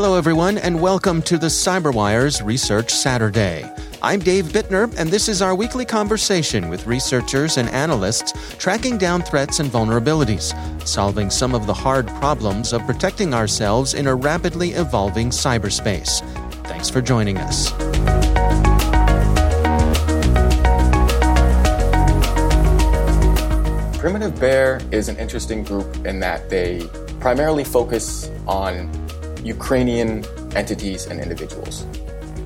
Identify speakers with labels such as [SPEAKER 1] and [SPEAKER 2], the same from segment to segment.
[SPEAKER 1] Hello, everyone, and welcome to the CyberWire's Research Saturday. I'm Dave Bittner, and this is our weekly conversation with researchers and analysts tracking down threats and vulnerabilities, solving some of the hard problems of protecting ourselves in a rapidly evolving cyberspace. Thanks for joining us.
[SPEAKER 2] Primitive Bear is an interesting group in that they primarily focus on Ukrainian entities and individuals.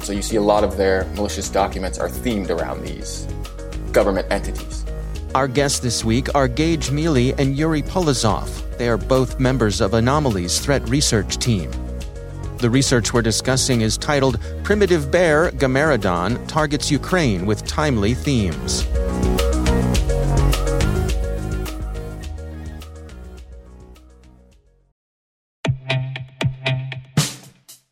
[SPEAKER 2] So you see a lot of their malicious documents are themed around these government entities.
[SPEAKER 1] Our guests this week are Gage Mealy and Yuri Polozov. They are both members of Anomali's Threat Research Team. The research we're discussing is titled Primitive Bear Gamaredon Targets Ukraine with Timely Themes.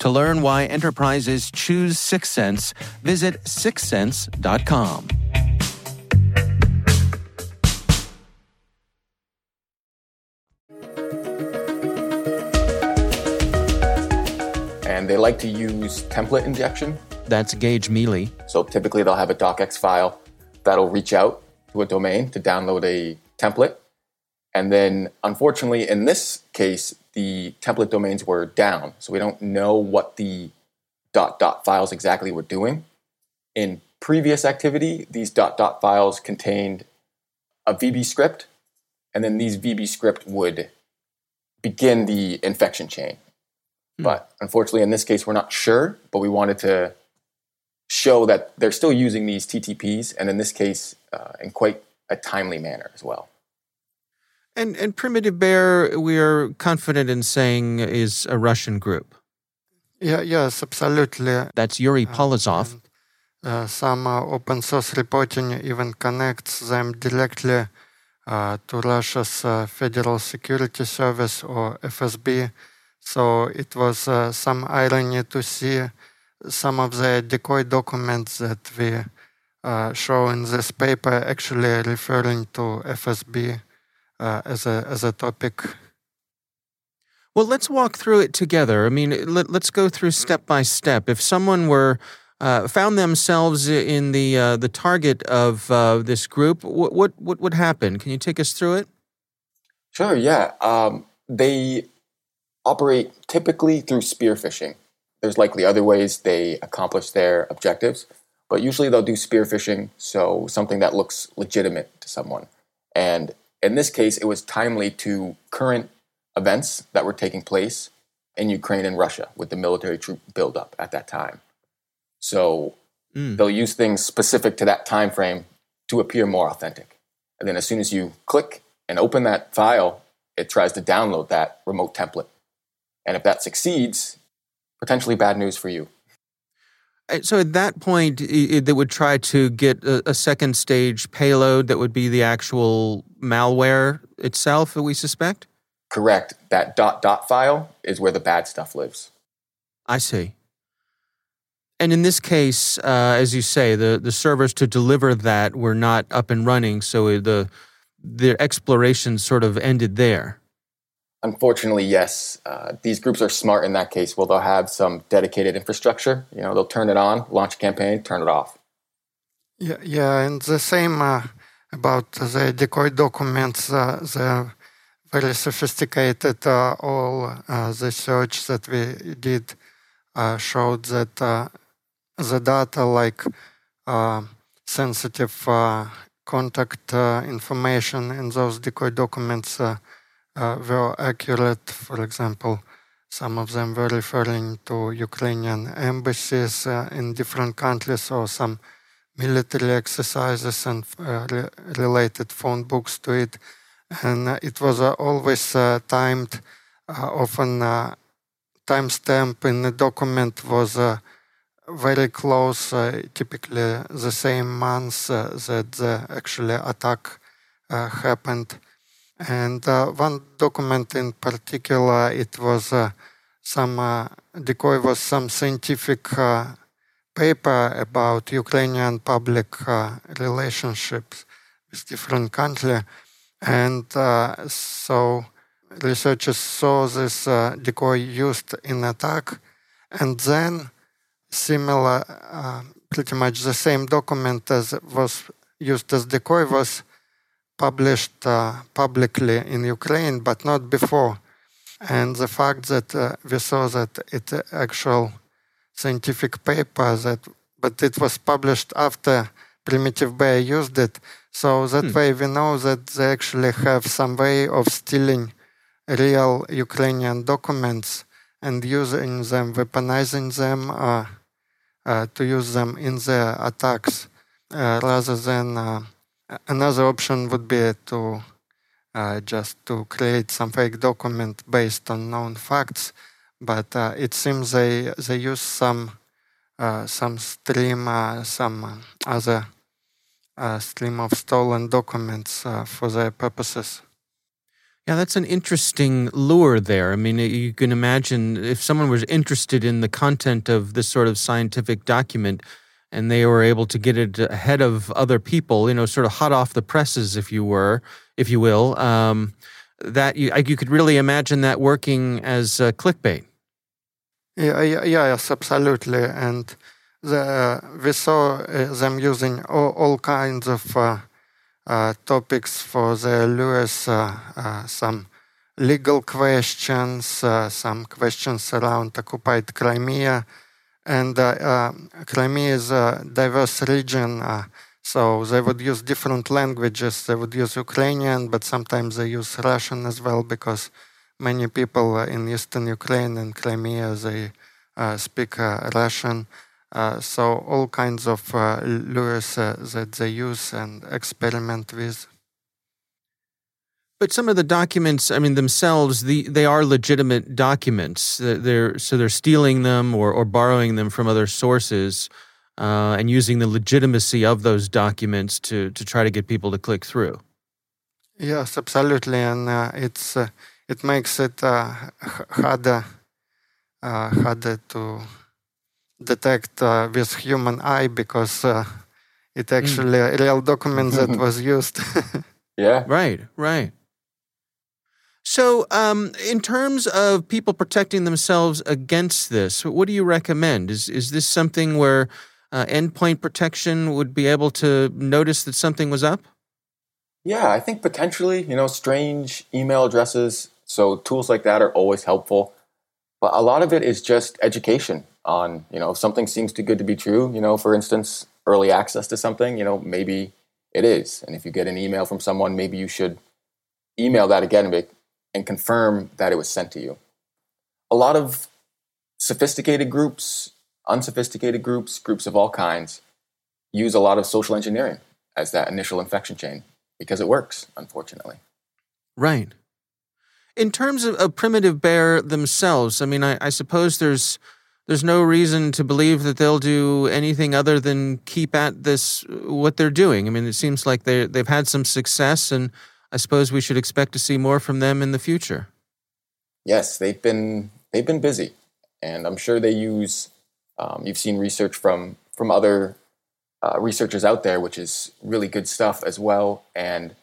[SPEAKER 1] To learn why enterprises choose Syxsense, visit syxsense.com.
[SPEAKER 2] And they like to use template injection.
[SPEAKER 1] That's Gage Mealy.
[SPEAKER 2] So typically they'll have a docx file that'll reach out to a domain to download a template. And then, unfortunately, in this case, the template domains were down. So we don't know what the dot dot files exactly were doing. In previous activity, these dot dot files contained a VB script, and then these VB script would begin the infection chain. Hmm. But unfortunately, in this case, we're not sure, but we wanted to show that they're still using these TTPs, and in this case, uh, in quite a timely manner as well.
[SPEAKER 1] And and Primitive Bear, we are confident in saying is a Russian group.
[SPEAKER 3] Yeah, yes, absolutely.
[SPEAKER 1] That's Yuri uh, Polozov.
[SPEAKER 3] Uh, some uh, open source reporting even connects them directly uh, to Russia's uh, Federal Security Service or FSB. So it was uh, some irony to see some of the decoy documents that we show in this paper actually referring to FSB uh, as a as a topic.
[SPEAKER 1] Well, let's walk through it together. I mean, let, us go through step by step. If someone were uh, found themselves in the uh, the target of uh, this group, what, what what would happen? Can you take us through it?
[SPEAKER 2] Sure. Yeah. Um, they operate typically through spear phishing. There's likely other ways they accomplish their objectives, but usually they'll do spear phishing, so something that looks legitimate to someone. And in this case, it was timely to current events that were taking place in Ukraine and Russia with the military troop buildup at that time. So mm. they'll use things specific to that time frame to appear more authentic. And then as soon as you click and open that file, it tries to download that remote template. And if that succeeds, potentially bad news for you.
[SPEAKER 1] Uh, so at that point, it, it would try to get a, a, second stage payload that would be the actual malware itself, that we suspect?
[SPEAKER 2] Correct. That dot dot file is where the bad stuff lives.
[SPEAKER 1] I see. And in this case, uh, as you say, the, the servers to deliver that were not up and running, so the the exploration sort of ended there.
[SPEAKER 2] Unfortunately, yes. Uh, these groups are smart in that case. Well, they'll have some dedicated infrastructure. You know, they'll turn it on, launch a campaign, turn it off.
[SPEAKER 3] Yeah, yeah, and the same uh, about the decoy documents. Uh, the very sophisticated. Uh, all uh, the search that we did uh, showed that the data, like sensitive contact information in those decoy documents, were accurate. For example, some of them were referring to Ukrainian embassies in different countries or some military exercises and uh, re- related phone books to it and uh, it was uh, always uh, timed. often, timestamp in the document was very close, typically the same month that the actually attack happened. And one document in particular, it was some decoy was some scientific paper about Ukrainian public uh, relationships with different countries. And uh, so researchers saw this uh, decoy used in attack, and then similar, uh, pretty much the same document as was used as decoy was published uh, publicly in Ukraine, but not before. And the fact that uh, we saw that it actual scientific paper that, but it was published after Primitive Bear used it so that hmm. way we know that they actually have some way of stealing real Ukrainian documents and using them, weaponizing them uh, uh, to use them in their attacks, uh, rather than uh, another option would be to uh, just to create some fake document based on known facts. But uh, it seems they they use some some stream, some other a stream of stolen documents uh, for their purposes.
[SPEAKER 1] Yeah, that's an interesting lure there. I mean, you can imagine if someone was interested in the content of this sort of scientific document and they were able to get it ahead of other people, you know, sort of hot off the presses, if you were, if you will, um, that you, you could really imagine that working as clickbait.
[SPEAKER 3] Yeah, yeah, yes, absolutely. And the, we saw uh, them using all, all kinds of uh, uh, topics for the lures, some legal questions, some questions around occupied Crimea. And Crimea is a diverse region. So they would use different languages. They would use Ukrainian, but sometimes they use Russian as well because many people in eastern Ukraine and Crimea they uh, speak uh, Russian. Uh, so all kinds of uh, lures uh, that they use and experiment with.
[SPEAKER 1] But some of the documents, I mean, themselves, the, they are legitimate documents. They're, so they're stealing them or, or borrowing them from other sources uh, and using the legitimacy of those documents to, to try to get people to click through.
[SPEAKER 3] Yes, absolutely. And uh, it's, uh, it makes it harder, harder to detect uh, with human eye because uh, it hmm. actually mm. a real document that was used.
[SPEAKER 2] yeah.
[SPEAKER 1] Right, right. So, um, in terms of people protecting themselves against this, what do you recommend? Is is this something where uh, endpoint protection would be able to notice that something was up?
[SPEAKER 2] Yeah, I think potentially. You know, strange email addresses. So tools like that are always helpful, but a lot of it is just education on you know if something seems too good to be true you know for instance early access to something, you know, maybe it is. And if you get an email from someone, maybe you should email that again and confirm that it was sent to you. A lot of sophisticated groups, unsophisticated groups, groups of all kinds use a lot of social engineering as that initial infection chain because it works, unfortunately.
[SPEAKER 1] Right. In terms of, a primitive bear themselves, I mean, I, I suppose there's there's no reason to believe that they'll do anything other than keep at this what they're doing. I mean, it seems like they they've had some success, and I suppose we should expect to see more from them in the future.
[SPEAKER 2] Yes, they've been they've been busy, and I'm sure they use. Um, you've seen research from from other uh, researchers out there, which is really good stuff as well, and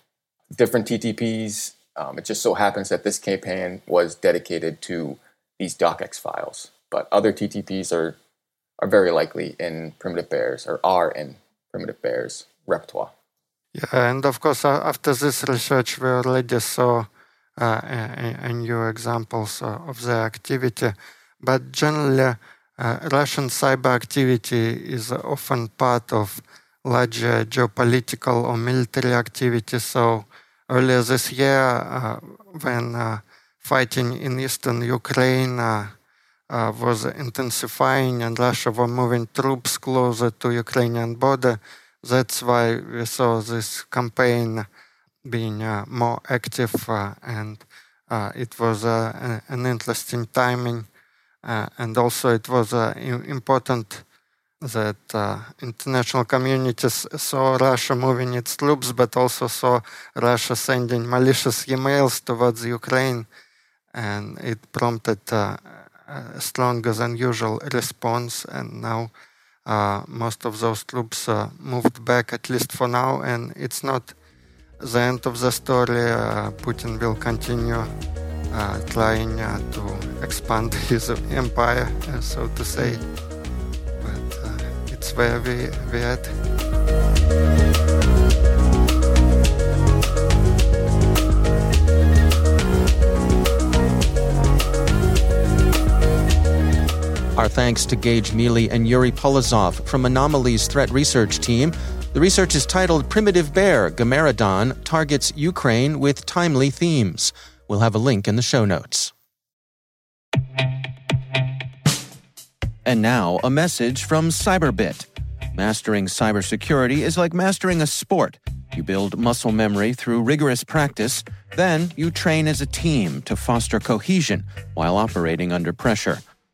[SPEAKER 2] different TTPs. Um, it just so happens that this campaign was dedicated to these docx files, but other TTPs are are very likely in primitive bears or are in primitive bears repertoire.
[SPEAKER 3] Yeah, and of course, uh, after this research, we already saw uh, a, a, new examples uh, of the activity, but generally uh, Russian cyber activity is often part of larger geopolitical or military activity. So earlier this year, uh, when uh, fighting in eastern Ukraine uh, uh, was intensifying and Russia was moving troops closer to Ukrainian border, that's why we saw this campaign being uh, more active and it was an interesting timing uh, and also, it was uh, important that uh, international communities saw Russia moving its troops, but also saw Russia sending malicious emails towards Ukraine, and it prompted a stronger than usual response. And now uh, most of those troops uh, moved back, at least for now, and it's not the end of the story. Uh, Putin will continue uh, trying uh, to expand his empire, uh, so to say. But it's where we, we at.
[SPEAKER 1] Our thanks to Gage Mealy and Yuri Polozov from Anomali's threat research team. The research is titled Primitive Bear Gamaredon Targets Ukraine with Timely Themes. We'll have a link in the show notes. And now, a message from Cyberbit. Mastering cybersecurity is like mastering a sport. You build muscle memory through rigorous practice, then you train as a team to foster cohesion while operating under pressure.